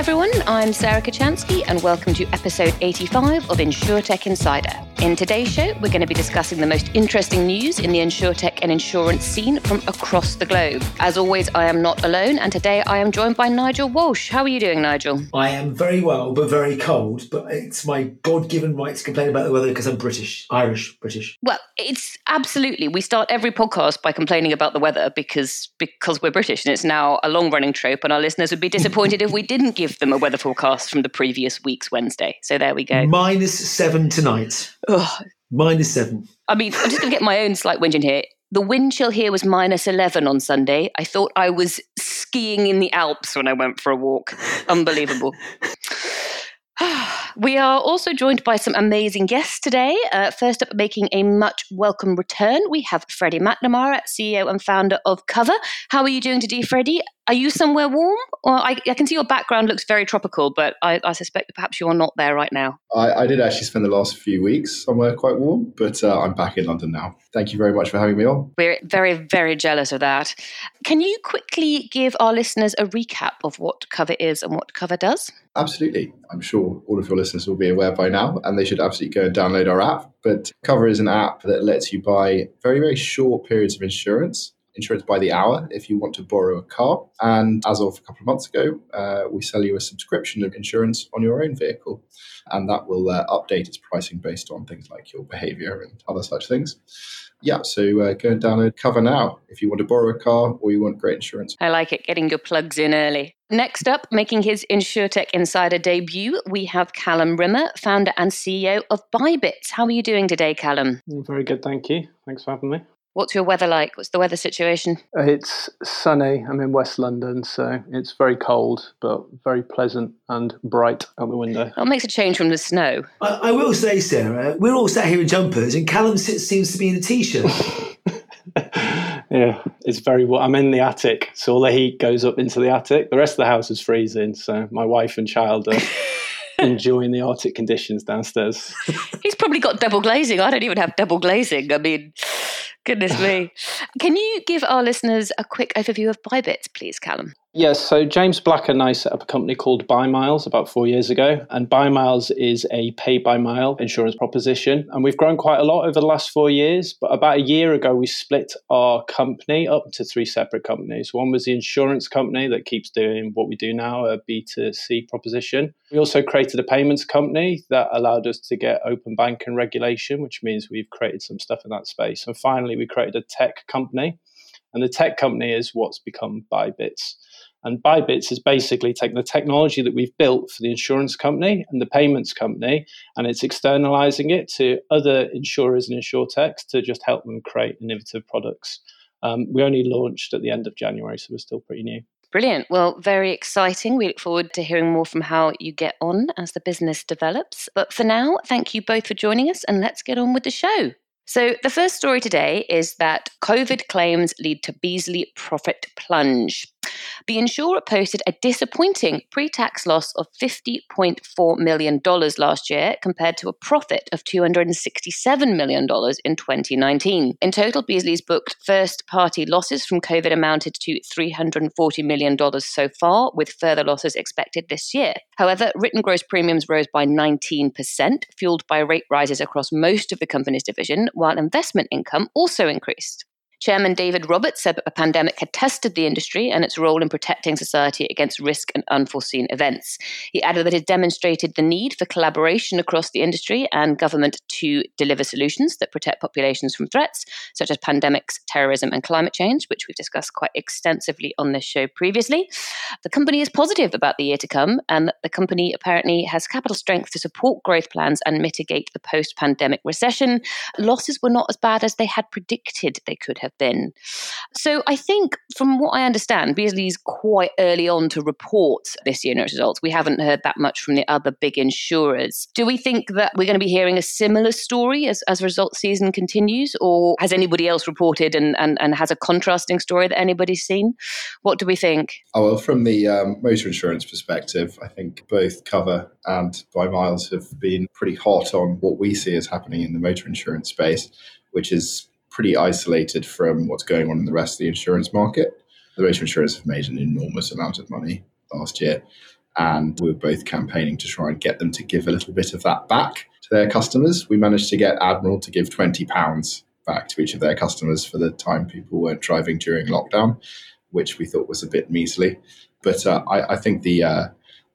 everyone, I'm Sarah Kocianski, and welcome to episode 85 of InsurTech Insider. In today's show, we're going to be discussing the most interesting news in the insurtech and insurance scene from across the globe. As always, I am not alone, and today I am joined by Nigel Walsh. How are you doing, Nigel? I am very well, but very cold. But it's my God-given right to complain about the weather because I'm British, Irish, British. Well, it's absolutely. We start every podcast by complaining about the weather because because we're British, and it's now a long-running trope. And our listeners would be disappointed if we didn't give them a weather forecast from the previous week's Wednesday. So there we go. Minus seven tonight. Ugh. Minus seven. I mean, I'm just going to get my own slight whinge in here. The wind chill here was minus 11 on Sunday. I thought I was skiing in the Alps when I went for a walk. Unbelievable. We are also joined by some amazing guests today. Uh, first up, making a much welcome return, we have Freddy Macnamara, CEO and founder of Cuvva. How are you doing today, Freddy? Are you somewhere warm? Or I, I can see your background looks very tropical, but I, I suspect perhaps you're not there right now. I, I, did actually spend the last few weeks somewhere quite warm, but uh, I'm back in London now. Thank you very much for having me on. We're very, very jealous of that. Can you quickly give our listeners a recap of what Cuvva is and what Cuvva does? Absolutely. I'm sure all of your listeners will be aware by now, and they should absolutely go and download our app. But Cuvva is an app that lets you buy very, very short periods of insurance insurance by the hour if you want to borrow a car. And as of a couple of months ago, uh, we sell you a subscription of insurance on your own vehicle. And that will uh, update its pricing based on things like your behavior and other such things. Yeah, so uh, go and download Cuvva now if you want to borrow a car or you want great insurance. I like it, getting your plugs in early. Next up, making his Insurtech Insider debut, we have Callum Rimmer, founder and CEO of ByBits. How are you doing today, Callum? Very good, thank you. Thanks for having me. What's your weather like? What's the weather situation? Uh, it's sunny. I'm in West London, so it's very cold, but very pleasant and bright out the window. That makes a change from the snow. I, I will say, Sarah, we're all sat here in jumpers, and Callum seems to be in a t-shirt. yeah, it's very well. I'm in the attic, so all the heat goes up into the attic. The rest of the house is freezing, so my wife and child are. enjoying the Arctic conditions downstairs. He's probably got double glazing. I don't even have double glazing. I mean, Goodness me. Can you give our listeners a quick overview of ByBits, please, Callum? Yes, so James Black and I set up a company called By Miles about four years ago, and By Miles is a pay by mile insurance proposition. And we've grown quite a lot over the last four years, but about a year ago, we split our company up into three separate companies. One was the insurance company that keeps doing what we do now, a B2C proposition. We also created a payments company that allowed us to get open bank and regulation, which means we've created some stuff in that space. And finally, we created a tech company. And the tech company is what's become ByBits. And ByBits is basically taking the technology that we've built for the insurance company and the payments company, and it's externalizing it to other insurers and insurtechs to just help them create innovative products. Um, we only launched at the end of January, so we're still pretty new. Brilliant. Well, very exciting. We look forward to hearing more from how you get on as the business develops. But for now, thank you both for joining us, and let's get on with the show. So, the first story today is that COVID claims lead to Beazley profit plunge. The insurer posted a disappointing pre tax loss of $50.4 million last year compared to a profit of $267 million in 2019. In total, Beazley's booked first party losses from COVID amounted to $340 million so far, with further losses expected this year. However, written gross premiums rose by 19%, fueled by rate rises across most of the company's division, while investment income also increased. Chairman David Roberts said that the pandemic had tested the industry and its role in protecting society against risk and unforeseen events. He added that it demonstrated the need for collaboration across the industry and government to deliver solutions that protect populations from threats such as pandemics, terrorism, and climate change, which we've discussed quite extensively on this show previously. The company is positive about the year to come, and that the company apparently has capital strength to support growth plans and mitigate the post pandemic recession. Losses were not as bad as they had predicted they could have have been. So I think, from what I understand, Beazley's quite early on to report this year's results. We haven't heard that much from the other big insurers. Do we think that we're going to be hearing a similar story as, as result season continues, or has anybody else reported and, and, and has a contrasting story that anybody's seen? What do we think? Oh, well, from the um, motor insurance perspective, I think both Cuvva and By Miles have been pretty hot on what we see as happening in the motor insurance space, which is pretty isolated from what's going on in the rest of the insurance market. The motor insurers have made an enormous amount of money last year. And we were both campaigning to try and get them to give a little bit of that back to their customers. We managed to get Admiral to give £20 back to each of their customers for the time people weren't driving during lockdown, which we thought was a bit measly. But uh, I, I, think the uh,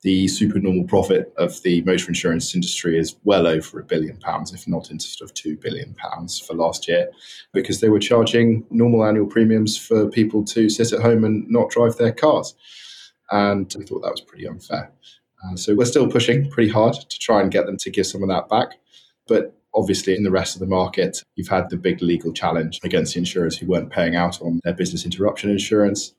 the supernormal profit of the motor insurance industry is well over a billion pounds, if not into sort of two billion pounds for last year, because they were charging normal annual premiums for people to sit at home and not drive their cars. And we thought that was pretty unfair. Uh, so we're still pushing pretty hard to try and get them to give some of that back. But obviously, in the rest of the market, you've had the big legal challenge against the insurers who weren't paying out on their business interruption insurance,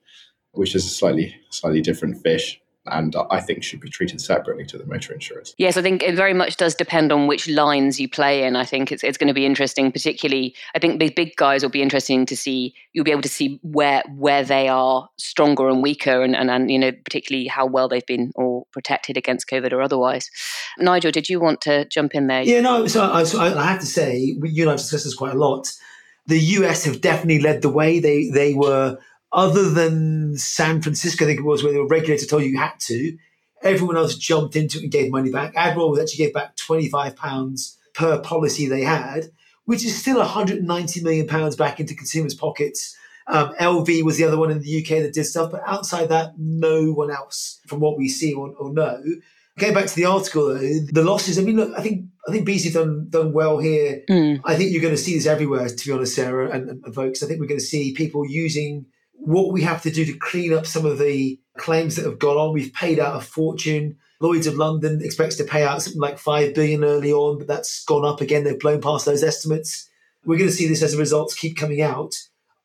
which is a slightly, slightly different fish and I think should be treated separately to the motor insurance. Yes, I think it very much does depend on which lines you play in. I think it's, it's going to be interesting, particularly. I think the big guys will be interesting to see. You'll be able to see where where they are stronger and weaker, and, and, and you know particularly how well they've been or protected against COVID or otherwise. Nigel, did you want to jump in there? Yeah, no. So I, so I have to say, you and I've discussed this quite a lot. The US have definitely led the way. They they were other than San Francisco, I think it was, where the regulator told you you had to, everyone else jumped into it and gave money back. Admiral actually gave back £25 per policy they had, which is still £190 million back into consumers' pockets. Um, LV was the other one in the UK that did stuff, but outside that, no one else, from what we see or, or know. Going back to the article, though, the losses. I mean, look, I think I think Beazley done done well here. Mm. I think you're going to see this everywhere, to be honest, Sarah and, and folks. I think we're going to see people using what we have to do to clean up some of the claims that have gone on. We've paid out a fortune. Lloyd's of London expects to pay out something like five billion early on, but that's gone up again. They've blown past those estimates. We're going to see this as the results keep coming out.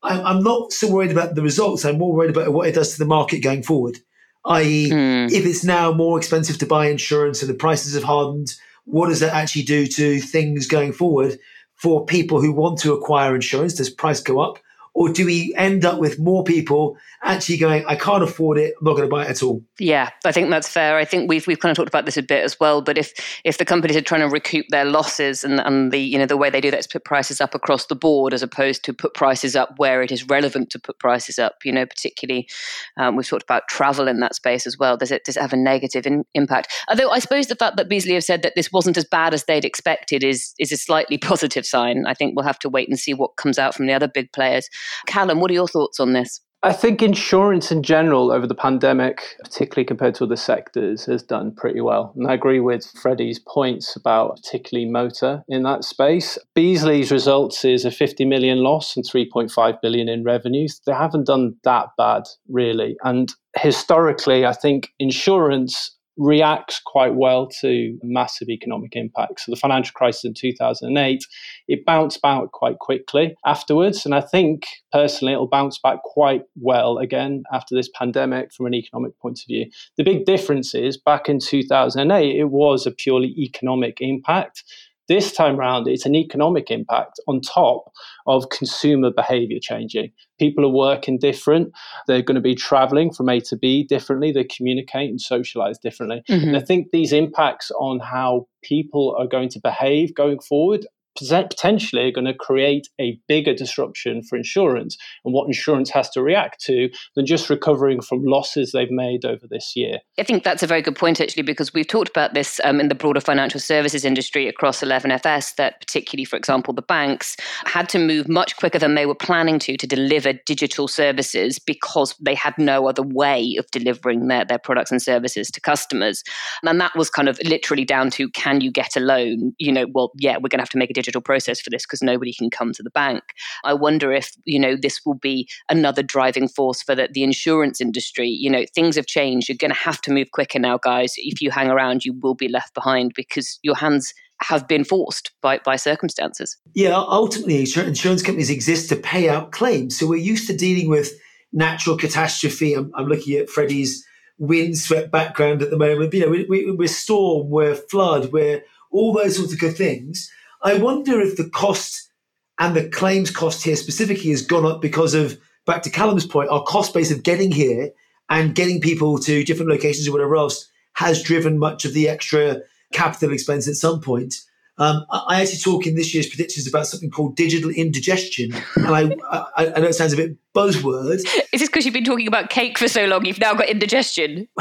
I'm not so worried about the results. I'm more worried about what it does to the market going forward. I.e., mm. if it's now more expensive to buy insurance and the prices have hardened, what does that actually do to things going forward for people who want to acquire insurance? Does price go up? Or do we end up with more people actually going, I can't afford it, I'm not going to buy it at all? Yeah, I think that's fair. I think we've we've kind of talked about this a bit as well. But if if the companies are trying to recoup their losses and, and the you know the way they do that is put prices up across the board as opposed to put prices up where it is relevant to put prices up, you know, particularly um, we've talked about travel in that space as well. Does it does it have a negative in, impact? Although I suppose the fact that Beazley have said that this wasn't as bad as they'd expected is is a slightly positive sign. I think we'll have to wait and see what comes out from the other big players. Callum, what are your thoughts on this? I think insurance in general over the pandemic, particularly compared to other sectors, has done pretty well. And I agree with Freddy's points about particularly motor in that space. Beazley's results is a 50 million loss and 3.5 billion in revenues. They haven't done that bad, really. And historically, I think insurance reacts quite well to massive economic impacts. So the financial crisis in 2008, it bounced back quite quickly afterwards. And I think personally, it'll bounce back quite well again after this pandemic from an economic point of view. The big difference is back in 2008, it was a purely economic impact. This time around, it's an economic impact on top of consumer behavior changing. People are working different. They're going to be traveling from A to B differently. They communicate and socialize differently. Mm-hmm. And I think these impacts on how people are going to behave going forward potentially are going to create a bigger disruption for insurance and what insurance has to react to than just recovering from losses they've made over this year. I think that's a very good point, actually, because we've talked about this um, in the broader financial services industry across 11FS, that particularly, for example, the banks had to move much quicker than they were planning to to deliver digital services because they had no other way of delivering their, their products and services to customers. And that was kind of literally down to can you get a loan? You know, well, yeah, we're going to have to make a digital process for this because nobody can come to the bank. I wonder if, you know, this will be another driving force for the, the insurance industry. You know, things have changed. You're going to have to move quicker now, guys. If you hang around, you will be left behind because your hands have been forced by, by circumstances. Yeah, ultimately, insurance companies exist to pay out claims. So we're used to dealing with natural catastrophe. I'm, I'm looking at Freddy's windswept background at the moment. You know, we, we, we're storm, we're flood, we're all those sorts of good things. I wonder if the cost and the claims cost here specifically has gone up because of, back to Callum's point, our cost base of getting here and getting people to different locations or whatever else has driven much of the extra capital expense at some point. Um, I actually talk in this year's predictions about something called digital indigestion, and I, I, I know it sounds a bit buzzword. Is this because you've been talking about cake for so long? You've now got indigestion.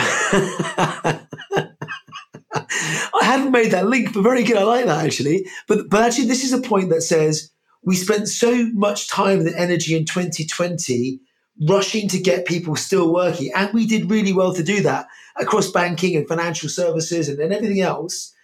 I hadn't made that link, but very good. I like that actually. But but actually, this is a point that says we spent so much time and energy in 2020 rushing to get people still working, and we did really well to do that across banking and financial services and, and everything else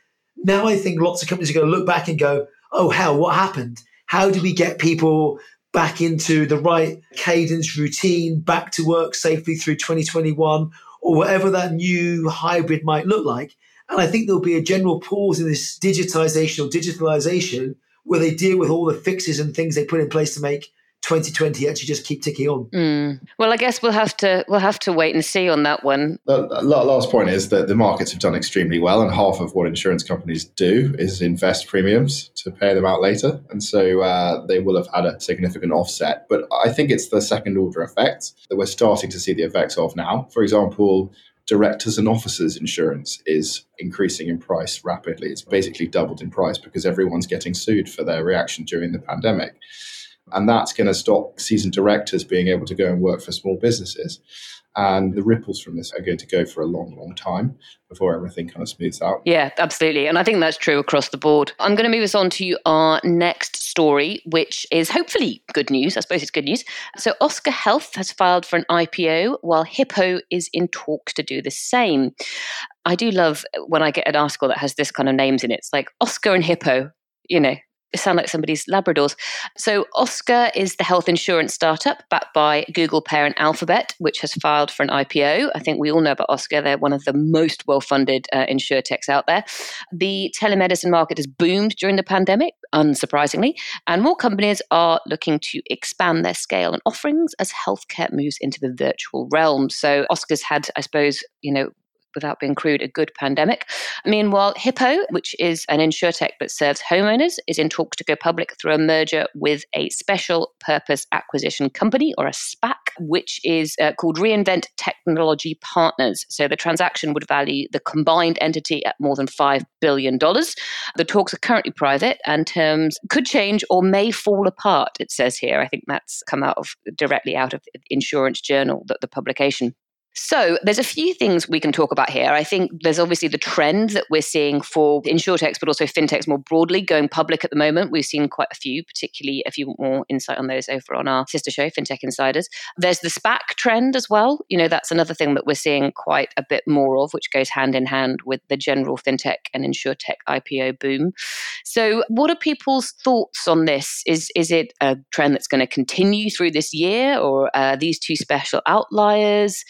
now I think lots of companies are going to look back and go, oh, hell, what happened? How do we get people back into the right cadence routine, back to work safely through 2021 or whatever that new hybrid might look like? And I think there'll be a general pause in this digitization or digitalization where they deal with all the fixes and things they put in place to make 2020 actually just keep ticking on. Mm. Well, I guess we'll have to we'll have to wait and see on that one. The last point is that the markets have done extremely well, and half of what insurance companies do is invest premiums to pay them out later, and so uh, they will have had a significant offset. But I think it's the second order effect that we're starting to see the effects of now. For example. Directors and officers insurance is increasing in price rapidly. It's basically doubled in price because everyone's getting sued for their reaction during the pandemic. And that's going to stop seasoned directors being able to go and work for small businesses. And the ripples from this are going to go for a long, long time before everything kind of smooths out. Yeah, absolutely. And I think that's true across the board. I'm going to move us on to our next story, which is hopefully good news. I suppose it's good news. So, Oscar Health has filed for an IPO, while Hippo is in talks to do the same. I do love when I get an article that has this kind of names in it. It's like Oscar and Hippo, you know, sound like somebody's Labradors. So, Oscar is the health insurance startup backed by Google parent Alphabet, which has filed for an IPO. I think we all know about Oscar. They're one of the most well funded uh, insurtechs out there. The telemedicine market has boomed during the pandemic, unsurprisingly, and more companies are looking to expand their scale and offerings as healthcare moves into the virtual realm. So, Oscar's had, I suppose, you know, without being crude, a good pandemic. Meanwhile, Hippo, which is an insurtech that serves homeowners, is in talks to go public through a merger with a special purpose acquisition company or a SPAC, which is uh, called Reinvent Technology Partners. So the transaction would value the combined entity at more than $5 billion. The talks are currently private and terms could change or may fall apart, it says here. I think that's come out of directly out of Insurance Journal, the, the publication. So there's a few things we can talk about here. I think there's obviously the trend that we're seeing for insurtechs, but also fintechs more broadly going public at the moment. We've seen quite a few, particularly if you want more insight on those over on our sister show, FinTech Insiders. There's the SPAC trend as well. You know, that's another thing that we're seeing quite a bit more of, which goes hand in hand with the general fintech and insurtech IPO boom. So what are people's thoughts on this? Is is it a trend that's going to continue through this year, or are these two special outliers?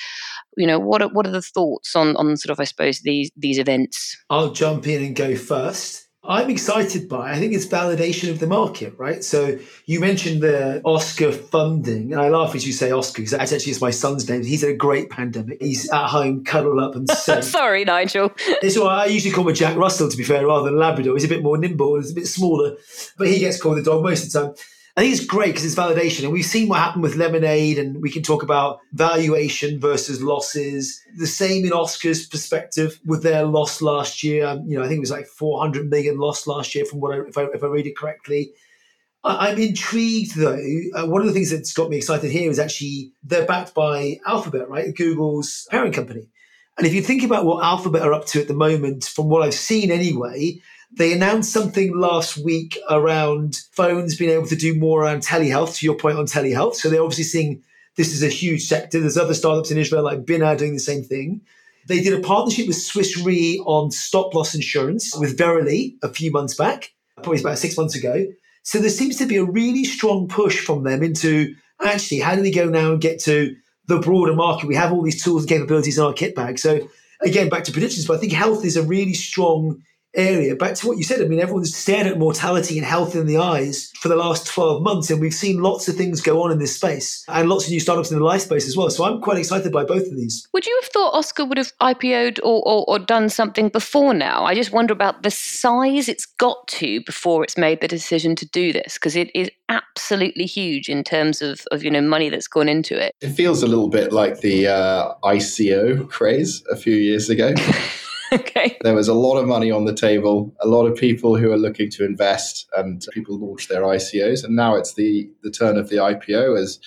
You know what are, what are the thoughts on on sort of i suppose these these events i'll jump in and go first I'm excited by. I think it's validation of the market, right? So you mentioned the Oscar funding, and I laugh as you say Oscar because that's actually it's my son's name. He's had a great pandemic. He's at home, cuddled up and safe. Sorry, Nigel. It's what I usually call him Jack Russell, to be fair, rather than Labrador. He's a bit more nimble, he's a bit smaller, but he gets called the dog most of the time. I think it's great because it's validation. And we've seen what happened with Lemonade, and we can talk about valuation versus losses. The same in Oscar's perspective with their loss last year. Um, you know, I think it was like 400 million loss last year, from what I, if I, if I read it correctly. I, am intrigued though. Uh, one of the things that's got me excited here is actually they're backed by Alphabet, right? Google's parent company. And if you think about what Alphabet are up to at the moment, from what I've seen anyway, they announced something last week around phones being able to do more around telehealth, to your point on telehealth. So they're obviously seeing this is a huge sector. There's other startups in Israel like Binah doing the same thing. They did a partnership with Swiss Re on stop loss insurance with Verily a few months back, probably about six months ago. So there seems to be a really strong push from them into actually how do we go now and get to the broader market? We have all these tools and capabilities in our kit bag. So again, back to predictions, but I think health is a really strong area. Back to what you said, I mean, everyone's stared at mortality and health in the eyes for the last 12 months, and we've seen lots of things go on in this space and lots of new startups in the life space as well. So I'm quite excited by both of these. Would you have thought Oscar would have IPO'd or, or, or done something before now? I just wonder about the size it's got to before it's made the decision to do this, because it is absolutely huge in terms of, of you know money that's gone into it. It feels a little bit like the uh, ICO craze a few years ago. okay. There was a lot of money on the table, a lot of people who are looking to invest, and people launched their ICOs. And now it's the, the turn of the IPO as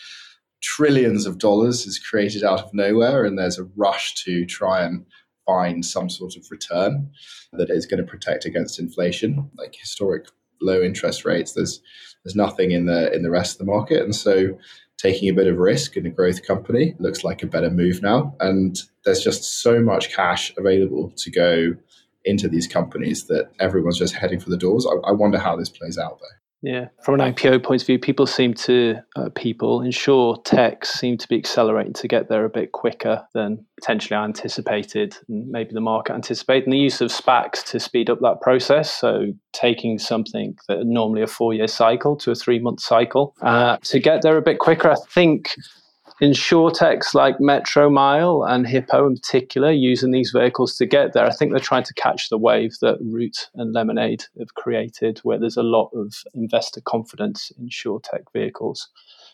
trillions of dollars is created out of nowhere, and there's a rush to try and find some sort of return that is going to protect against inflation, like historic low interest rates. There's there's nothing in the in the rest of the market, and so taking a bit of risk in a growth company looks like a better move now. And there's just so much cash available to go into these companies that everyone's just heading for the doors. I, I wonder how this plays out, though. Yeah, from an IPO point of view, people seem to uh, people insurtechs seem to be accelerating to get there a bit quicker than potentially anticipated, and maybe the market anticipated. And the use of SPACs to speed up that process, so taking something that normally a four-year cycle to a three-month cycle uh, to get there a bit quicker. I think insurtechs like Metromile and Hippo in particular using these vehicles to get there. I think they're trying to catch the wave that Root and Lemonade have created, where there's a lot of investor confidence in insurtech vehicles.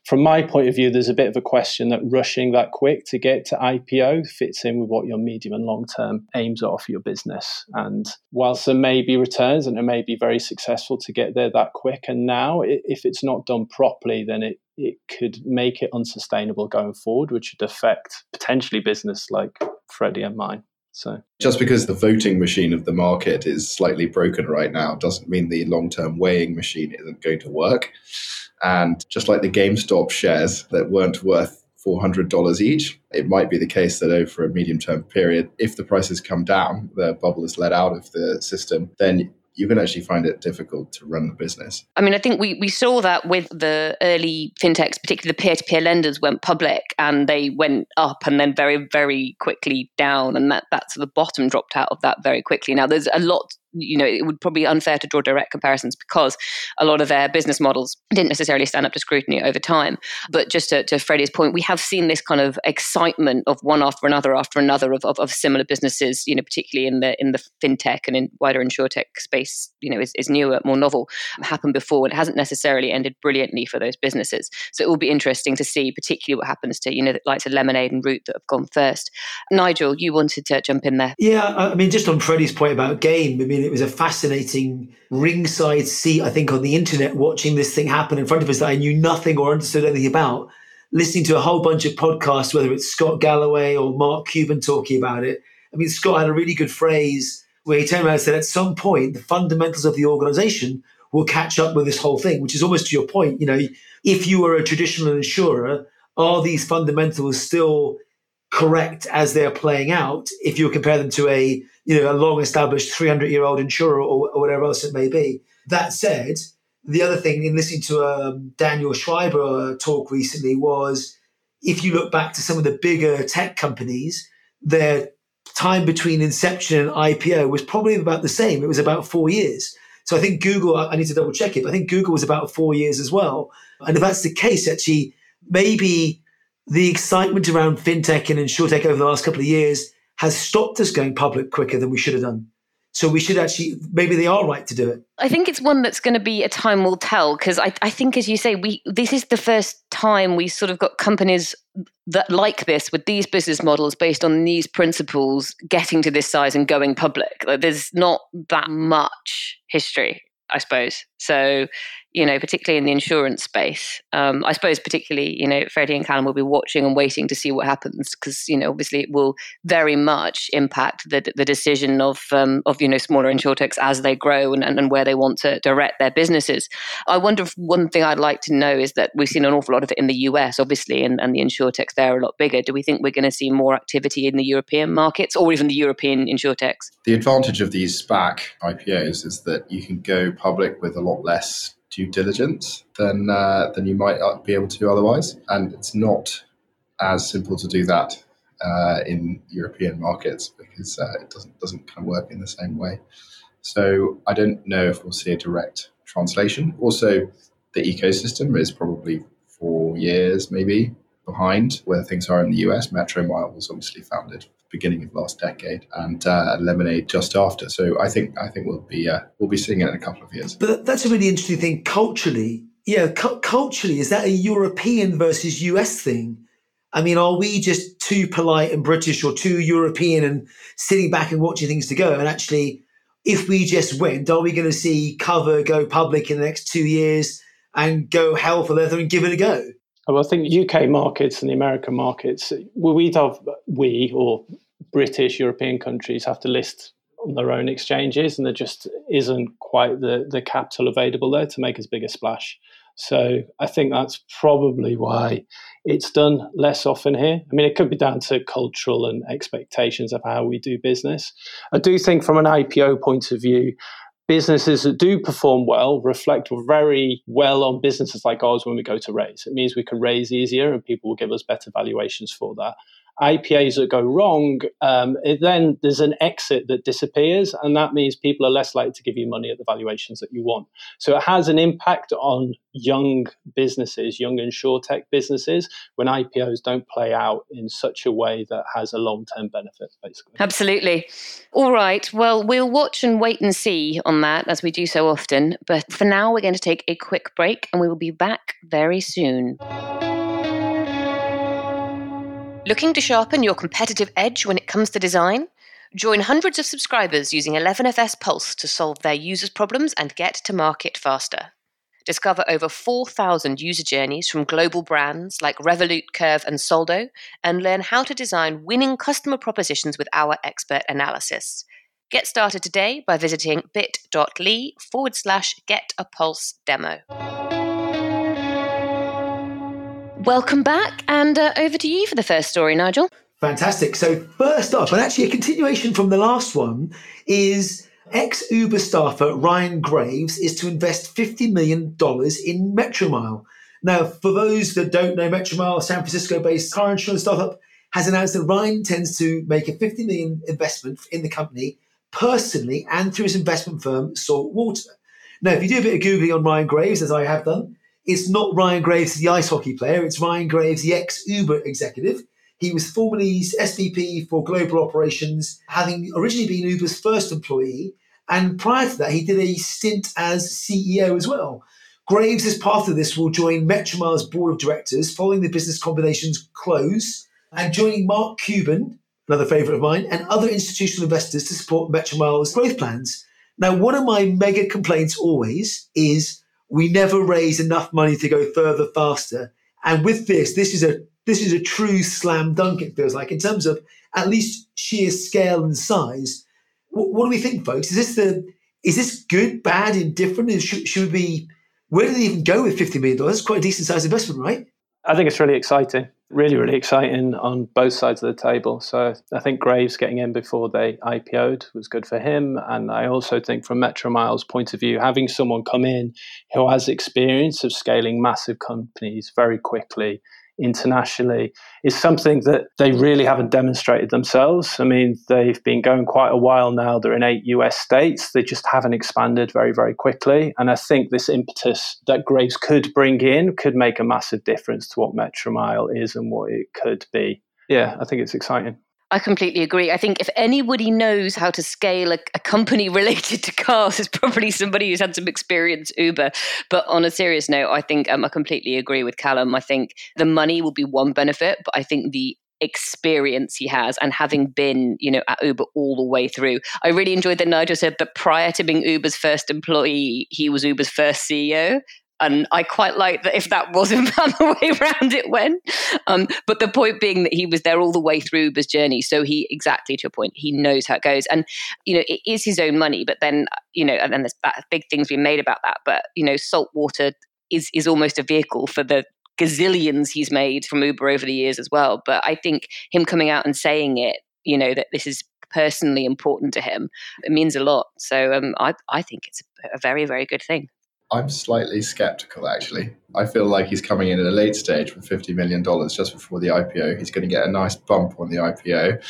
From my point of view, there's a bit of a question that rushing that quick to get to IPO fits in with what your medium and long term aims are for your business. And whilst there may be returns and it may be very successful to get there that quick, and now if it's not done properly, then it it could make it unsustainable going forward, which would affect potentially business like Freddy and mine. So just because the voting machine of the market is slightly broken right now doesn't mean the long-term weighing machine isn't going to work. And just like the GameStop shares that weren't worth $400 each, it might be the case that over a medium term period, if the prices come down, the bubble is let out of the system, then you can actually find it difficult to run the business. I mean, I think we, we saw that with the early fintechs, particularly the peer to peer lenders went public and they went up and then very, very quickly down. And that, that sort of bottom dropped out of that very quickly. Now, there's a lot you know, it would probably be unfair to draw direct comparisons because a lot of their business models didn't necessarily stand up to scrutiny over time. But just to, to Freddy's point, we have seen this kind of excitement of one after another after another of, of, of, similar businesses, you know, particularly in the in the fintech and in wider insurtech space, you know, is, is newer, more novel, happened before. And it hasn't necessarily ended brilliantly for those businesses. So it will be interesting to see, particularly what happens to, you know, the likes of Lemonade and Root that have gone first. Nigel, you wanted to jump in there. Yeah, I mean, just on Freddy's point about game, I mean, it was a fascinating ringside seat, I think, on the internet watching this thing happen in front of us that I knew nothing or understood anything about. Listening to a whole bunch of podcasts, whether it's Scott Galloway or Mark Cuban talking about it. I mean, Scott had a really good phrase where he turned around and said, at some point, the fundamentals of the organization will catch up with this whole thing, which is almost to your point. You know, if you were a traditional insurer, are these fundamentals still correct as they're playing out if you compare them to a you know a long established 300 year old insurer or, or, whatever else it may be. That said the other thing in listening to um, daniel schreiber talk recently was if you look back to some of the bigger tech companies their time between inception and ipo was probably about the same. It was about four years. So i think google i need to double check it but i think google was about four years as well. And if that's the case actually maybe the excitement around fintech and insurtech over the last couple of years has stopped us going public quicker than we should have done. So we should actually, maybe they are right to do it. I think it's one that's going to be a time will tell because I, I think, as you say, we this is the first time we sort of got companies that like this with these business models based on these principles getting to this size and going public. Like, there's not that much history, I suppose. So you know, particularly in the insurance space. Um, I suppose, particularly, you know, Freddy and Callum will be watching and waiting to see what happens because, you know, obviously it will very much impact the, the decision of, um, of you know, smaller insurtechs as they grow and, and, where they want to direct their businesses. I wonder if one thing I'd like to know is that we've seen an awful lot of it in the US, obviously, and, and the insurtechs there are a lot bigger. Do we think we're going to see more activity in the European markets or even the European insurtechs? The advantage of these SPAC IPOs is that you can go public with a lot less due diligence than uh, than you might be able to otherwise, and it's not as simple to do that uh, in European markets because uh, it doesn't doesn't kind of work in the same way. So I don't know if we'll see a direct translation. Also, the ecosystem is probably four years maybe behind where things are in the US. Metromile was obviously founded beginning of last decade, and uh, Lemonade just after. So I think I think we'll be uh, we'll be seeing it in a couple of years. But that's a really interesting thing culturally. Yeah, cu- culturally, is that a European versus US thing? I mean, are we just too polite and British or too European and sitting back and watching things to go? And actually, if we just went, are we going to see Cuvva go public in the next two years and go hell for leather and give it a go? Well, I think UK markets and the American markets, we'd have, we or British, European countries have to list on their own exchanges, and there just isn't quite the, the capital available there to make as big a splash. So I think that's probably why it's done less often here. I mean, it could be down to cultural and expectations of how we do business. I do think, from an IPO point of view, businesses that do perform well reflect very well on businesses like ours when we go to raise. It means we can raise easier and people will give us better valuations for that. IPOs that go wrong, um, then there's an exit that disappears, and that means people are less likely to give you money at the valuations that you want. So it has an impact on young businesses, young insurtech businesses, when IPOs don't play out in such a way that has a long term benefit, basically. Absolutely. All right. Well, we'll watch and wait and see on that as we do so often. But for now, we're going to take a quick break and we will be back very soon. Looking to sharpen your competitive edge when it comes to design? Join hundreds of subscribers using 11FS Pulse to solve their users' problems and get to market faster. Discover over 4,000 user journeys from global brands like Revolut, Curve, and Soldo, and learn how to design winning customer propositions with our expert analysis. Get started today by visiting bit.ly forward slash get a pulse demo. Welcome back, and uh, over to you for the first story, Nigel. Fantastic. So, first off, and actually a continuation from the last one, is ex Uber staffer Ryan Graves is to invest $50 million in Metromile. Now, for those that don't know, Metromile, San Francisco based car insurance startup, has announced that Ryan intends to make a 50 million investment in the company personally and through his investment firm, Salt Water. Now, if you do a bit of Googling on Ryan Graves, as I have done, it's not Ryan Graves, the ice hockey player. It's Ryan Graves, the ex Uber executive. He was formerly SVP for global operations, having originally been Uber's first employee. And prior to that, he did a stint as CEO as well. Graves, as part of this, will join Metromile's board of directors following the business combination's close and joining Mark Cuban, another favourite of mine, and other institutional investors to support Metromile's growth plans. Now, one of my mega complaints always is we never raise enough money to go further faster. And with this, this is a this is a true slam dunk. It feels like in terms of at least sheer scale and size. What, do we think, folks? Is this the is this good, bad, indifferent? Should, should we be? Where do they even go with fifty million dollars? Quite a decent sized investment, right? I think it's really exciting really, really exciting on both sides of the table. So I think Graves getting in before they IPO'd was good for him. And I also think from Metromile's point of view, having someone come in who has experience of scaling massive companies very quickly internationally is something that they really haven't demonstrated themselves. I mean, they've been going quite a while now. They're in eight US states. They just haven't expanded very, very quickly. And I think this impetus that Graves could bring in could make a massive difference to what Metromile is and what it could be. Yeah, I think it's exciting. I completely agree. I think if anybody knows how to scale a, a, company related to cars, it's probably somebody who's had some experience Uber. But on a serious note, I think um, I completely agree with Callum. I think the money will be one benefit, but I think the experience he has and having been you know at uber all the way through i really enjoyed that nigel said that prior to being uber's first employee he was uber's first ceo and I quite like that if that wasn't the way around it went. Um, but the point being that he was there all the way through Uber's journey, so he exactly to a point, he knows how it goes, and you know it is his own money. But then you know, and then there's big things being made about that. But you know, Saltwater is is almost a vehicle for the gazillions he's made from Uber over the years as well. But I think him coming out and saying it, you know, that this is personally important to him, it means a lot. So um, I I think it's a very very good thing. I'm slightly skeptical, actually. I feel like he's coming in at a late stage with $50 million just before the IPO. He's going to get a nice bump on the IPO.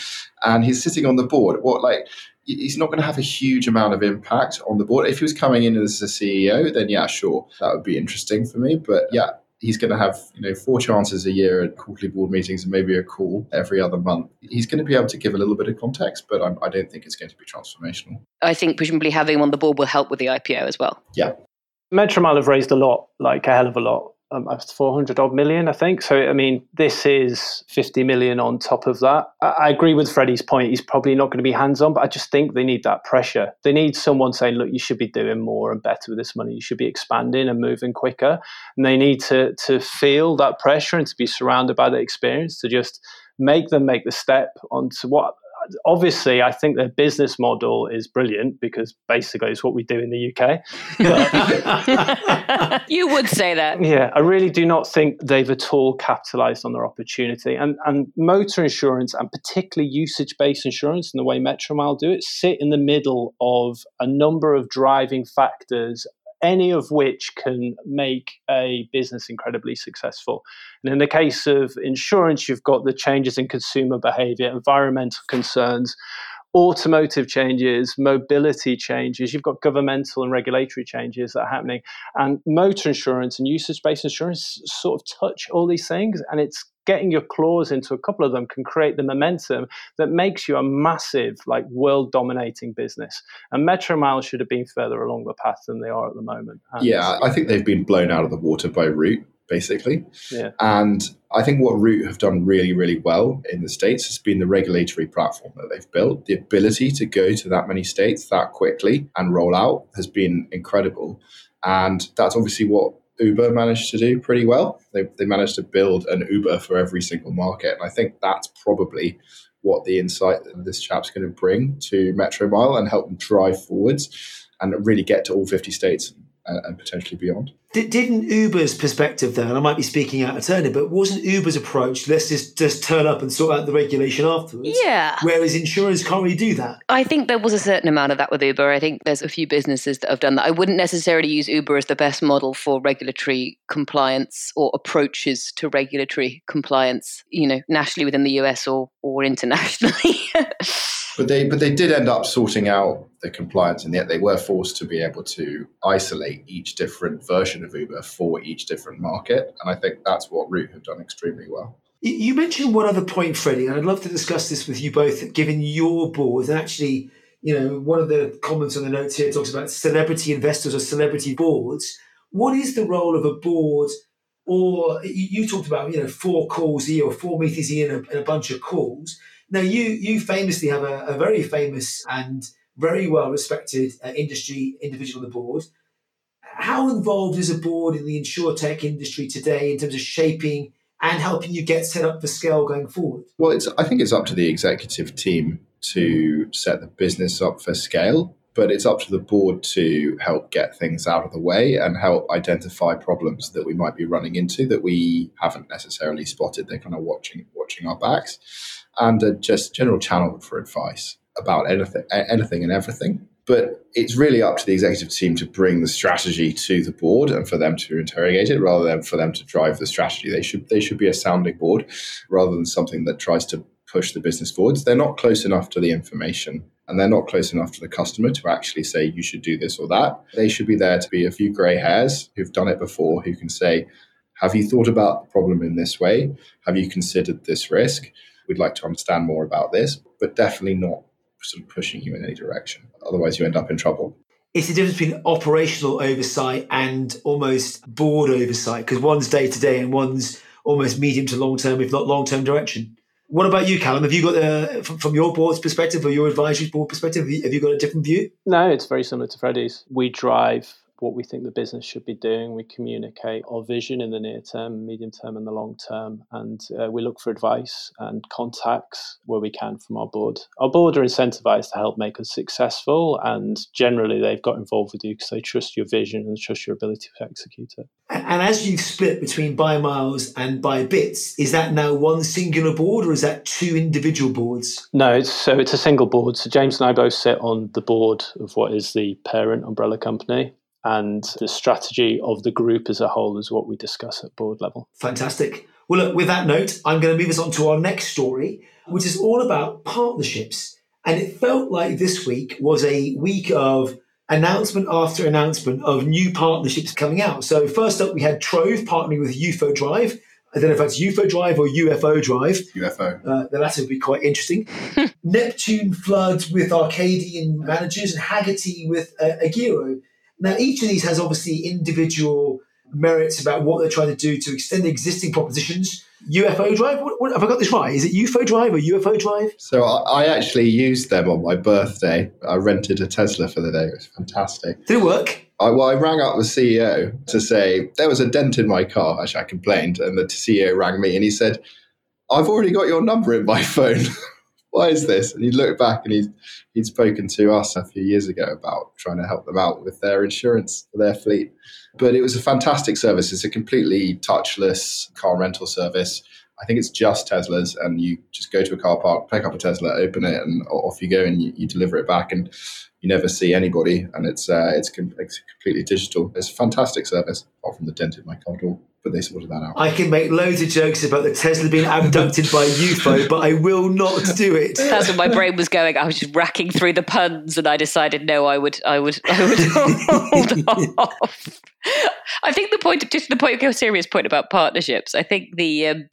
And he's sitting on the board. What, like, he's not going to have a huge amount of impact on the board. If he was coming in as a CEO, then yeah, sure, that would be interesting for me. But yeah, he's going to have you know four chances a year at quarterly board meetings and maybe a call every other month. He's going to be able to give a little bit of context, but I'm, I do not think it's going to be transformational. I think presumably having him on the board will help with the IPO as well. Yeah, Metromile have raised a lot, like a hell of a lot. um, 400 odd million, I think. So, I mean, this is 50 million on top of that. I, I agree with Freddy's point. He's probably not going to be hands on, but I just think they need that pressure. They need someone saying, look, you should be doing more and better with this money. You should be expanding and moving quicker. And they need to, to feel that pressure and to be surrounded by the experience to just make them make the step onto what obviously, I think their business model is brilliant because basically it's what we do in the UK. you would say that. Yeah, I really do not think they've at all capitalized on their opportunity. And, and motor insurance, and particularly usage based insurance, and the way Metromile do it, sit in the middle of a number of driving factors any of which can make a business incredibly successful. And in the case of insurance, you've got the changes in consumer behavior, environmental concerns, automotive changes, mobility changes, you've got governmental and regulatory changes that are happening. And motor insurance and usage based insurance sort of touch all these things. And it's getting your claws into a couple of them can create the momentum that makes you a massive, like world dominating business. And Metromile should have been further along the path than they are at the moment. And yeah, I think they've been blown out of the water by Root, basically. Yeah. And I think what Root have done really, really well in the States has been the regulatory platform that they've built. The ability to go to that many states that quickly and roll out has been incredible. And that's obviously what Uber managed to do pretty well. They, they managed to build an Uber for every single market. And I think that's probably what the insight that this chap's going to bring to Metromile and help them drive forwards and really get to all 50 states and, and potentially beyond. Didn't Uber's perspective, though, and I might be speaking out of turn, but wasn't Uber's approach, let's just, just turn up and sort out the regulation afterwards? Yeah. Whereas insurers can't really do that. I think there was a certain amount of that with Uber. I think there's a few businesses that have done that. I wouldn't necessarily use Uber as the best model for regulatory compliance or approaches to regulatory compliance, you know, nationally within the US or, or internationally. But they but they did end up sorting out the compliance, and yet they were forced to be able to isolate each different version of Uber for each different market. And I think that's what Root have done extremely well. You mentioned one other point, Freddy, and I'd love to discuss this with you both, given your board. And actually, you know, one of the comments on the notes here talks about celebrity investors or celebrity boards. What is the role of a board? Or you talked about, you know, four calls here or four meetings here and a, and a bunch of calls now, you you famously have a, a very famous and very well respected uh, industry individual on the board. How involved is a board in the insurtech industry today in terms of shaping and helping you get set up for scale going forward? Well, it's, I think it's up to the executive team to set the business up for scale, but it's up to the board to help get things out of the way and help identify problems that we might be running into that we haven't necessarily spotted. They're kind of watching watching our backs and a just general channel for advice about anything, anything and everything. But it's really up to the executive team to bring the strategy to the board and for them to interrogate it, rather than for them to drive the strategy. They should they should be a sounding board, rather than something that tries to push the business forwards. They're not close enough to the information and they're not close enough to the customer to actually say you should do this or that. They should be there to be a few grey hairs who've done it before, who can say, "Have you thought about the problem in this way? Have you considered this risk?" we'd like to understand more about this, but definitely not sort of pushing you in any direction. Otherwise, you end up in trouble. It's the difference between operational oversight and almost board oversight because one's day to day and one's almost medium to long term, if not long term direction. What about you, Callum? Have you got uh, the from, from, your board's perspective or your advisory board perspective? Have you, have you got a different view? No, it's very similar to Freddy's. We drive what we think the business should be doing. We communicate our vision in the near term, medium term, and the long term. And uh, we look for advice and contacts where we can from our board. Our board are incentivized to help make us successful. And generally, they've got involved with you because they trust your vision and trust your ability to execute it. And as you've split between By Miles and ByBits, is that now one singular board or is that two individual boards? No, it's, so it's a single board. So James and I both sit on the board of what is the parent umbrella company and the strategy of the group as a whole is what we discuss at board level. Fantastic. Well, look, with that note, I'm going to move us on to our next story, which is all about partnerships. And it felt like this week was a week of announcement after announcement of new partnerships coming out. So, first up, we had Trov partnering with UFO Drive. I don't know if that's UFO Drive or UFO Drive. UFO. Uh, the latter would be quite interesting. Neptune Floods with Arcadian managers and Hagerty with uh, Agero. Now, each of these has obviously individual merits about what they're trying to do to extend the existing propositions. UFO Drive? What, what, have I got this right? Is it UFO Drive or UFO Drive? So I, I actually used them on my birthday. I rented a Tesla for the day. It was fantastic. Did it work? I, well, I rang up the CEO to say there was a dent in my car. Actually, I complained, and the CEO rang me and he said, "I've already got your number in my phone." Why is this? And he looked back and he'd, he'd spoken to us a few years ago about trying to help them out with their insurance for their fleet. But it was a fantastic service. It's a completely touchless car rental service. I think it's just Teslas, and you just go to a car park, pick up a Tesla, open it, and off you go, and you, you deliver it back, and you never see anybody, and it's uh, it's, com- it's completely digital. It's a fantastic service, apart from the dent in my car door but they sorted that out. I can make loads of jokes about the Tesla being abducted by UFO, but I will not do it. That's what my brain was going. I was just racking through the puns, and I decided no, I would, I would, I would hold off. I think the point, just the point, of your serious point about partnerships. I think the, um,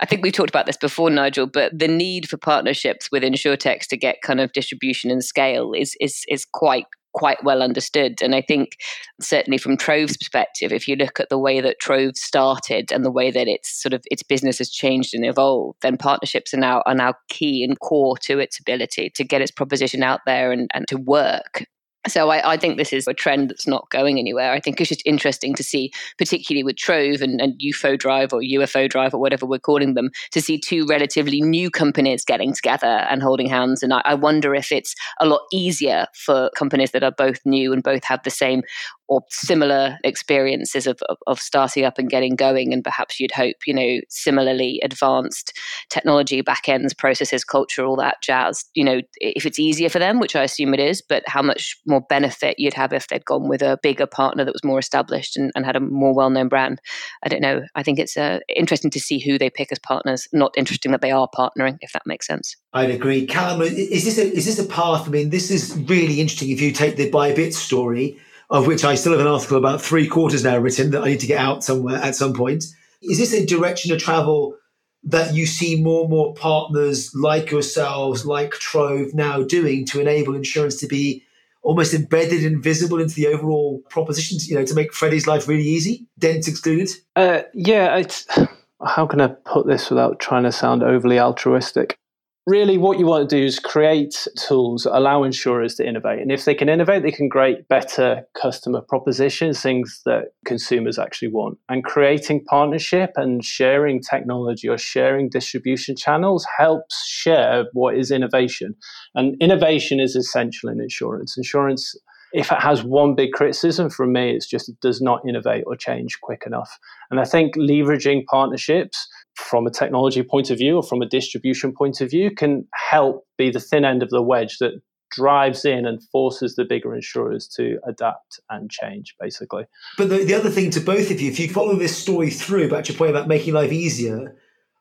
I think we've talked about this before, Nigel, but the need for partnerships with insurtechs to get kind of distribution and scale is is is quite quite well understood. And I think certainly from Trov's perspective, if you look at the way that Trove started and the way that its sort of its business has changed and evolved, then partnerships are now are now key and core to its ability to get its proposition out there and, and to work. So I, I, think this is a trend that's not going anywhere. I think it's just interesting to see, particularly with Trov and, and UFO Drive or UFO Drive or whatever we're calling them, to see two relatively new companies getting together and holding hands. And I, I wonder if it's a lot easier for companies that are both new and both have the same or similar experiences of, of, of, starting up and getting going and perhaps you'd hope you know similarly advanced technology backends processes culture all that jazz. You know if it's easier for them which i assume it is but how much more benefit you'd have if they'd gone with a bigger partner that was more established and, and had a more well-known brand. I don't know. I think it's uh, interesting to see who they pick as partners. Not interesting that they are partnering if that makes sense. I'd agree. Callum is this a, is this a path? I mean this is really interesting if you take the ByBits story of which I still have an article about three quarters now written that I need to get out somewhere at some point. Is this a direction of travel that you see more and more partners like yourselves, like Trov, now doing to enable insurance to be almost embedded and visible into the overall propositions, you know, to make Freddy's life really easy, dents excluded? Uh, yeah, it's, how can I put this without trying to sound overly altruistic? Really what you want to do is create tools that allow insurers to innovate. And if they can innovate they can create better customer propositions things that consumers actually want. And creating partnership and sharing technology or sharing distribution channels helps share what is innovation. And innovation is essential in insurance. Insurance if it has one big criticism from me, it's just it does not innovate or change quick enough. And I think leveraging partnerships from a technology point of view or from a distribution point of view can help be the thin end of the wedge that drives in and forces the bigger insurers to adapt and change, basically. But the, the other thing to both of you, if you follow this story through about your point about making life easier,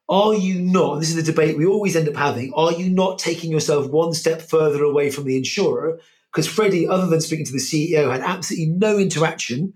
are you not, this is the debate we always end up having, are you not taking yourself one step further away from the insurer? Because Freddy, other than speaking to the CEO, had absolutely no interaction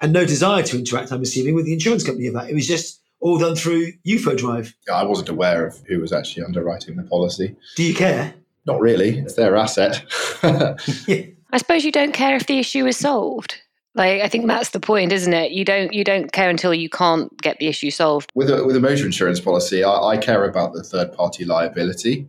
and no desire to interact, I'm assuming, with the insurance company that. It was just all done through UFO Drive. I wasn't aware of who was actually underwriting the policy. Do you care? Not really. It's their asset. yeah. I suppose you don't care if the issue is solved. Like I think that's the point, isn't it? You don't you don't care until you can't get the issue solved. With a with a motor insurance policy, I, I care about the third party liability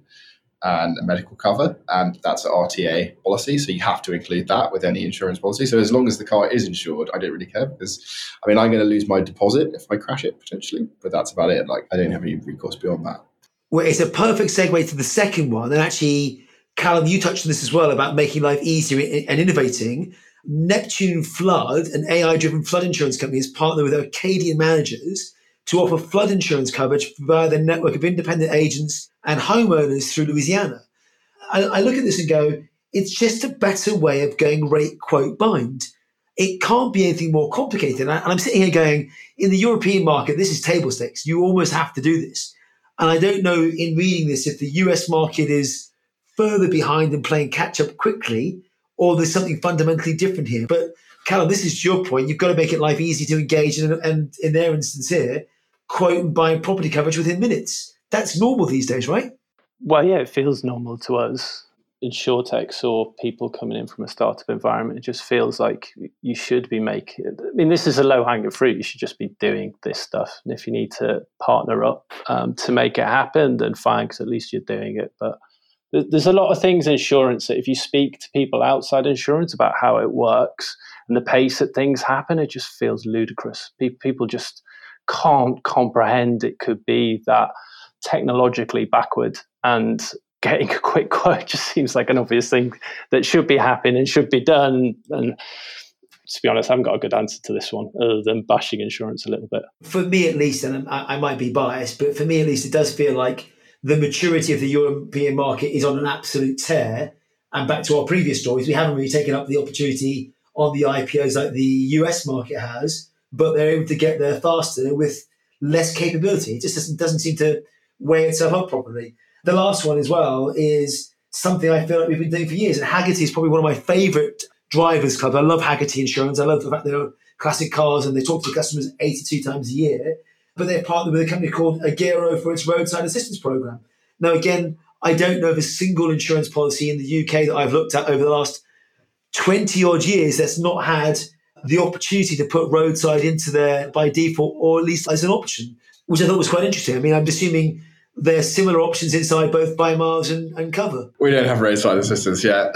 and medical cover, and that's an RTA policy. So you have to include that with any insurance policy. So as long as the car is insured, I don't really care because I mean I'm going to lose my deposit if I crash it potentially, but that's about it. Like I don't have any recourse beyond that. Well, it's a perfect segue to the second one, and actually, Callum, you touched on this as well about making life easier and innovating. Neptune Flood, an AI-driven flood insurance company, has partnered with Arcadian managers to offer flood insurance coverage via their network of independent agents and homeowners through Louisiana. I, I look at this and go, it's just a better way of going rate quote bind. It can't be anything more complicated. And, I, am sitting here going, in the European market, this is table stakes. You almost have to do this. And I don't know in reading this if the US market is further behind and playing catch up quickly, or there's something fundamentally different here. But Callum, this is your point. You've got to make it life easy to engage. And, and in their instance here, quote and buying property coverage within minutes. That's normal these days, right? Well, yeah, it feels normal to us. insurtechs or people coming in from a startup environment, it just feels like you should be making. I mean, this is a low hanging fruit. You should just be doing this stuff. And if you need to partner up um, to make it happen, then fine, because at least you're doing it. But there's a lot of things in insurance that if you speak to people outside insurance about how it works and the pace that things happen, it just feels ludicrous. People just can't comprehend it could be that technologically backward and getting a quick quote just seems like an obvious thing that should be happening and should be done. And to be honest, I haven't got a good answer to this one other than bashing insurance a little bit. For me, at least, and I, I might be biased, but for me, at least, it does feel like the maturity of the European market is on an absolute tear. And back to our previous stories, we haven't really taken up the opportunity on the IPOs like the US market has, but they're able to get there faster with less capability. It just doesn't, doesn't seem to weigh itself up properly. The last one as well is something I feel like we've been doing for years. And Hagerty is probably one of my favorite drivers clubs. I love Hagerty Insurance. I love the fact they're classic cars and they talk to customers 82 times a year. But they're partnered with a company called Agero for its roadside assistance program. Now, again, I don't know of a single insurance policy in the UK that I've looked at over the last 20 odd years that's not had the opportunity to put roadside into there by default or at least as an option, which I thought was quite interesting. I mean, I'm assuming there are similar options inside both By Miles and, and Cuvva. We don't have roadside assistance yet.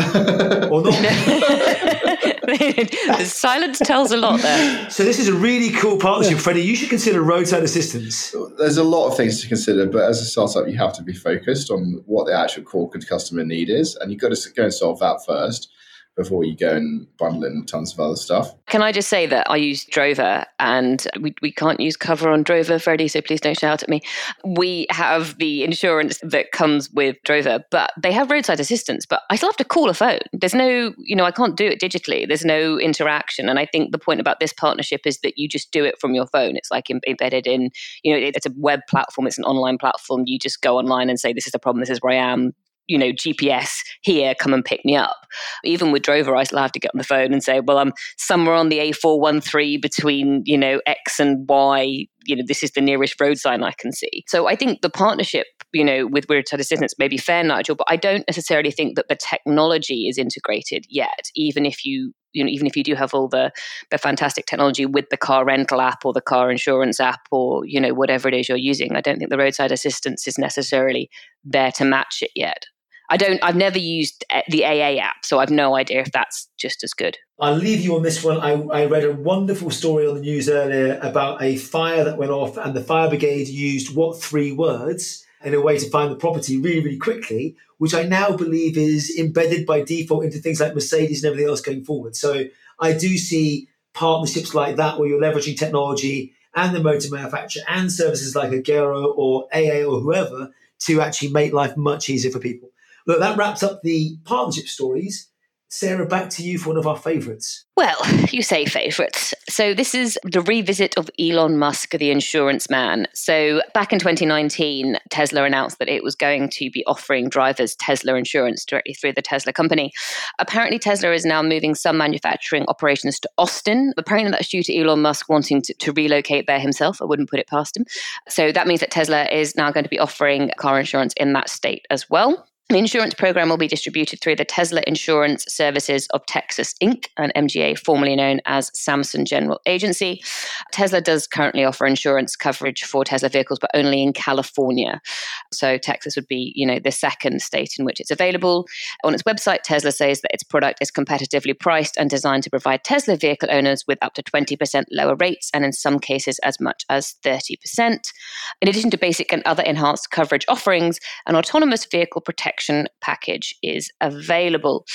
or not. the silence tells a lot there. So this is a really cool partnership, Freddy. You should consider roadside assistance. There's a lot of things to consider, but as a startup, you have to be focused on what the actual core customer need is, and you've got to go and solve that first before you go and bundle in tons of other stuff. Can I just say that I use Drover and we, we can't use Cuvva on Drover, Freddy, so please don't shout at me. We have the insurance that comes with Drover, but they have roadside assistance, but I still have to call a phone. There's no, you know, I can't do it digitally. There's no interaction. And I think the point about this partnership is that you just do it from your phone. It's like embedded in, you know, it's a web platform, it's an online platform. You just go online and say, this is the problem, this is where I am you know, GPS here, come and pick me up. Even with Drover, I still have to get on the phone and say, well, I'm somewhere on the A413 between, you know, X and Y. You know, this is the nearest road sign I can see. So I think the partnership, you know, with Roadside Assistance may be fair, Nigel, but I don't necessarily think that the technology is integrated yet, even if you you know even if you do have all the the fantastic technology with the car rental app or the car insurance app or you know whatever it is you're using i don't think the roadside assistance is necessarily there to match it yet I don't. I've never used eh, the AA app, so I've no idea if that's just as good. I'll leave you on this one. I, I read a wonderful story on the news earlier about a fire that went off, and the fire brigade used what three words in a way to find the property really, really quickly, which I now believe is embedded by default into things like Mercedes and everything else going forward. So I do see partnerships like that where you're leveraging technology and the motor manufacturer and services like Agero or AA or whoever to actually make life much easier for people. Look, that wraps up the partnership stories. Sarah, back to you for one of our favourites. Well, you say favourites. So, this is the revisit of Elon Musk, the insurance man. So, back in 2019, Tesla announced that it was going to be offering drivers Tesla insurance directly through the Tesla company. Apparently, Tesla is now moving some manufacturing operations to Austin. Apparently, that's due to Elon Musk wanting to, to relocate there himself. I wouldn't put it past him. So, that means that Tesla is now going to be offering car insurance in that state as well. The insurance program will be distributed through the Tesla Insurance Services of Texas Inc., an MGA formerly known as Samson General Agency. Tesla does currently offer insurance coverage for Tesla vehicles, but only in California. So Texas would be, you know, the second state in which it's available. On its website, Tesla says that its product is competitively priced and designed to provide Tesla vehicle owners with up to 20% lower rates, and in some cases as much as 30%. In addition to basic and other enhanced coverage offerings, an autonomous vehicle protection protection package is available.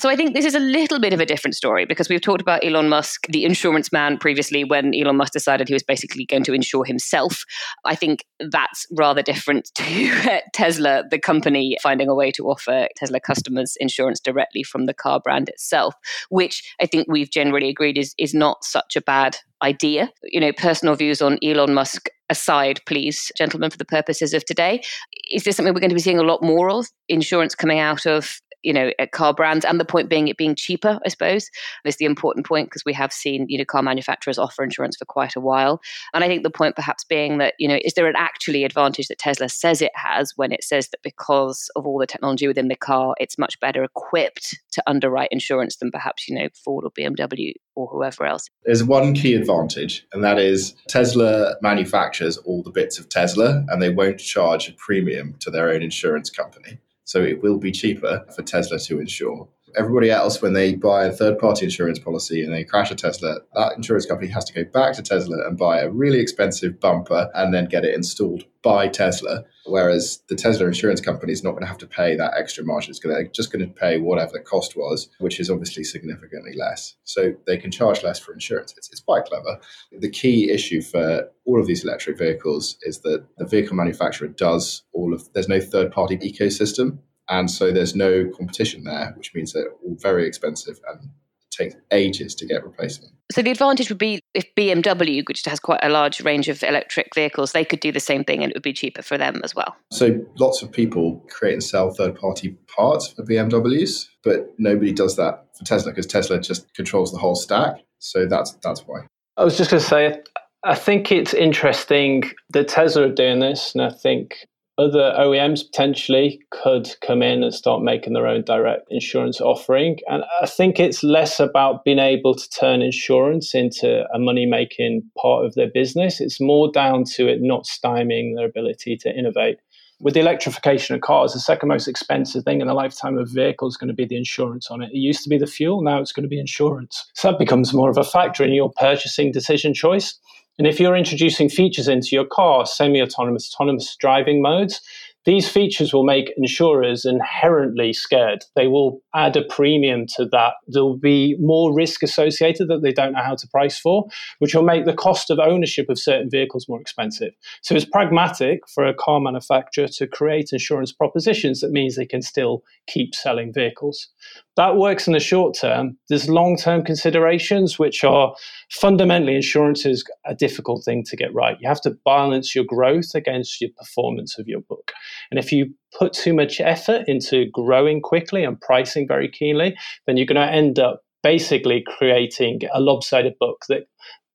So I think this is a little bit of a different story because we've talked about Elon Musk, the insurance man, previously when Elon Musk decided he was basically going to insure himself. I think that's rather different to uh, Tesla, the company, finding a way to offer Tesla customers insurance directly from the car brand itself, which I think we've generally agreed is, is not such a bad idea. You know, personal views on Elon Musk aside, please, gentlemen, for the purposes of today. Is this something we're going to be seeing a lot more of? Insurance coming out of you know, at car brands, and the point being it being cheaper, I suppose, is the important point because we have seen, you know, car manufacturers offer insurance for quite a while. And I think the point perhaps being that, you know, is there an actually advantage that Tesla says it has when it says that because of all the technology within the car, it's much better equipped to underwrite insurance than perhaps, you know, Ford or BMW or whoever else? There's one key advantage, and that is Tesla manufactures all the bits of Tesla and they won't charge a premium to their own insurance company. So it will be cheaper for Tesla to insure everybody else, when they buy a third party insurance policy and they crash a Tesla, that insurance company has to go back to Tesla and buy a really expensive bumper and then get it installed by Tesla. Whereas the Tesla insurance company is not going to have to pay that extra margin. It's going to, just going to pay whatever the cost was, which is obviously significantly less. So they can charge less for insurance. It's, it's quite clever. The key issue for all of these electric vehicles is that the vehicle manufacturer does all of, there's no third party ecosystem. And so there's no competition there, which means they're all very expensive and it takes ages to get replacement. So the advantage would be if BMW, which has quite a large range of electric vehicles, they could do the same thing and it would be cheaper for them as well. So lots of people create and sell third party parts for BMWs, but nobody does that for Tesla because Tesla just controls the whole stack. So that's that's why. I was just going to say I think it's interesting that Tesla are doing this, and I think other OEMs potentially could come in and start making their own direct insurance offering. And I think it's less about being able to turn insurance into a money making part of their business. It's more down to it not stymieing their ability to innovate. With the electrification of cars, the second most expensive thing in the lifetime of a vehicle is going to be the insurance on it. It used to be the fuel, now it's going to be insurance. So that becomes more of a factor in your purchasing decision choice. And if you're introducing features into your car, semi autonomous, autonomous driving modes, these features will make insurers inherently scared. They will add a premium to that. There'll be more risk associated that they don't know how to price for, which will make the cost of ownership of certain vehicles more expensive. So it's pragmatic for a car manufacturer to create insurance propositions that means they can still keep selling vehicles. That works in the short term. There's long term considerations, which are fundamentally insurance is a difficult thing to get right. You have to balance your growth against your performance of your book. And if you put too much effort into growing quickly and pricing very keenly, then you're going to end up basically creating a lopsided book that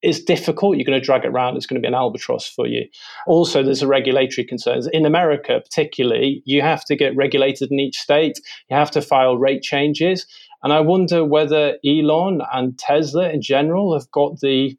is difficult. You're going to drag it around. It's going to be an albatross for you. Also, there's a regulatory concerns. In America, particularly, you have to get regulated in each state. You have to file rate changes. And I wonder whether Elon and Tesla in general have got the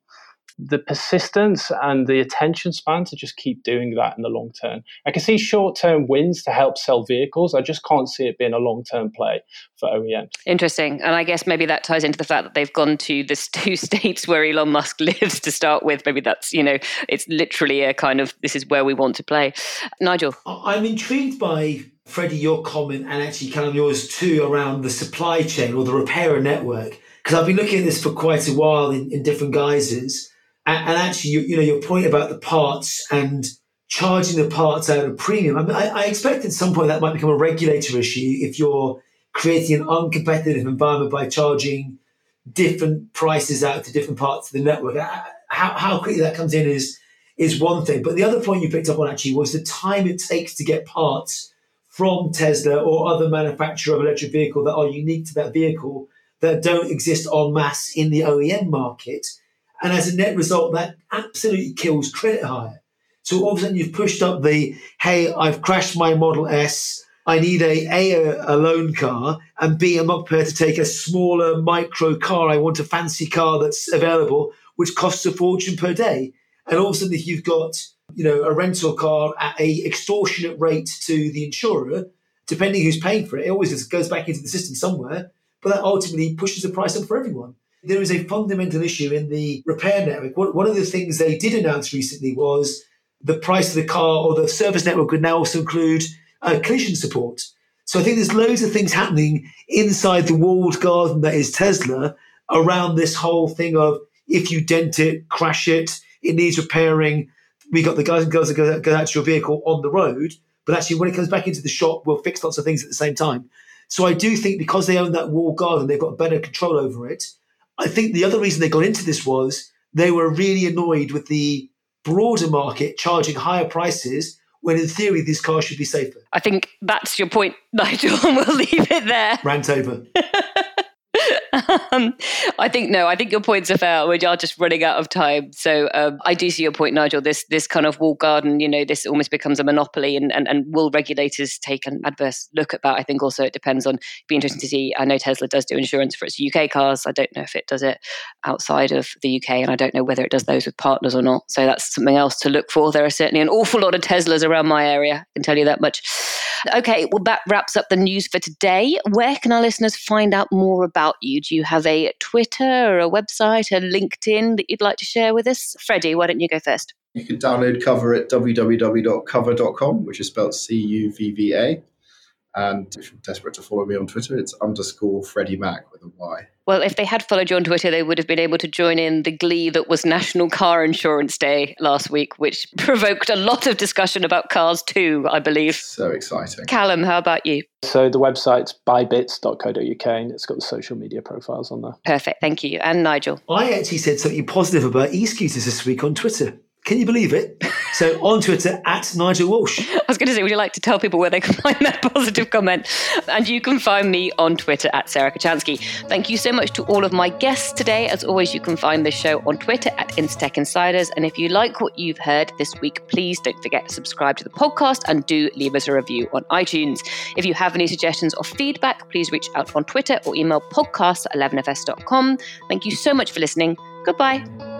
the persistence and the attention span to just keep doing that in the long term. I can see short term wins to help sell vehicles. I just can't see it being a long term play for OEMs. Interesting. And I guess maybe that ties into the fact that they've gone to the two states where Elon Musk lives to start with. Maybe that's, you know, it's literally a kind of this is where we want to play. Nigel. I'm intrigued by Freddy, your comment, and actually kind of yours too around the supply chain or the repairer network. Because I've been looking at this for quite a while in, in different guises. And, and actually, you, you, know, your point about the parts and charging the parts out of premium. I, mean, I, I expect at some point that might become a regulator issue if you're creating an uncompetitive environment by charging different prices out to different parts of the network. How, how quickly that comes in is is one thing. But the other point you picked up on actually was the time it takes to get parts from Tesla or other manufacturer of electric vehicle that are unique to that vehicle that don't exist en masse in the OEM market. And as a net result, that absolutely kills credit hire. So all of a sudden you've pushed up the, hey, I've crashed my Model S. I need a, a, a loan car and B, I'm not prepared to take a smaller micro car. I want a fancy car that's available, which costs a fortune per day. And all of a sudden, if you've got, you know, a rental car at a extortionate rate to the insurer, depending who's paying for it, it always goes back into the system somewhere. But that ultimately pushes the price up for everyone there is a fundamental issue in the repair network. One of the things they did announce recently was the price of the car or the service network would now also include uh, collision support. So I think there's loads of things happening inside the walled garden that is Tesla around this whole thing of if you dent it, crash it, it needs repairing. We got the guys and girls that go, go out to your vehicle on the road, but actually when it comes back into the shop, we'll fix lots of things at the same time. So I do think because they own that walled garden, they've got better control over it. I think the other reason they got into this was they were really annoyed with the broader market charging higher prices when in theory these cars should be safer. I think that's your point, Nigel, and we'll leave it there. Rant over. um, I think no. I think your points are fair. We are just running out of time. So um, I do see your point, Nigel. This this kind of wall garden, you know, this almost becomes a monopoly, and, and and will regulators take an adverse look at that? I think also it depends on. Be interesting to see. I know Tesla does do insurance for its UK cars. I don't know if it does it outside of the UK, and I don't know whether it does those with partners or not. So that's something else to look for. There are certainly an awful lot of Teslas around my area. I can tell you that much. Okay, well that wraps up the news for today. Where can our listeners find out more about you? Do you have a Twitter or a website, a LinkedIn that you'd like to share with us? Freddy, why don't you go first? You can download Cuvva at www.cuvva.com, which is spelled C U V V A. And if you're desperate to follow me on Twitter, it's underscore Freddy Mac with a Y. Well, if they had followed you on Twitter, they would have been able to join in the glee that was National Car Insurance Day last week, which provoked a lot of discussion about cars too, I believe. So exciting. Callum, how about you? So the website's bybits.co.uk and it's got the social media profiles on there. Perfect, thank you. And Nigel? I actually said something positive about e scooters this week on Twitter. Can you believe it? So on Twitter at Nigel Walsh. I was going to say, would you like to tell people where they can find that positive comment? And you can find me on Twitter at Sarah Kocianski. Thank you so much to all of my guests today. As always, you can find this show on Twitter at Insurtech Insiders. And if you like what you've heard this week, please don't forget to subscribe to the podcast and do leave us a review on iTunes. If you have any suggestions or feedback, please reach out on Twitter or email podcast at 11fs.com. Thank you so much for listening. Goodbye.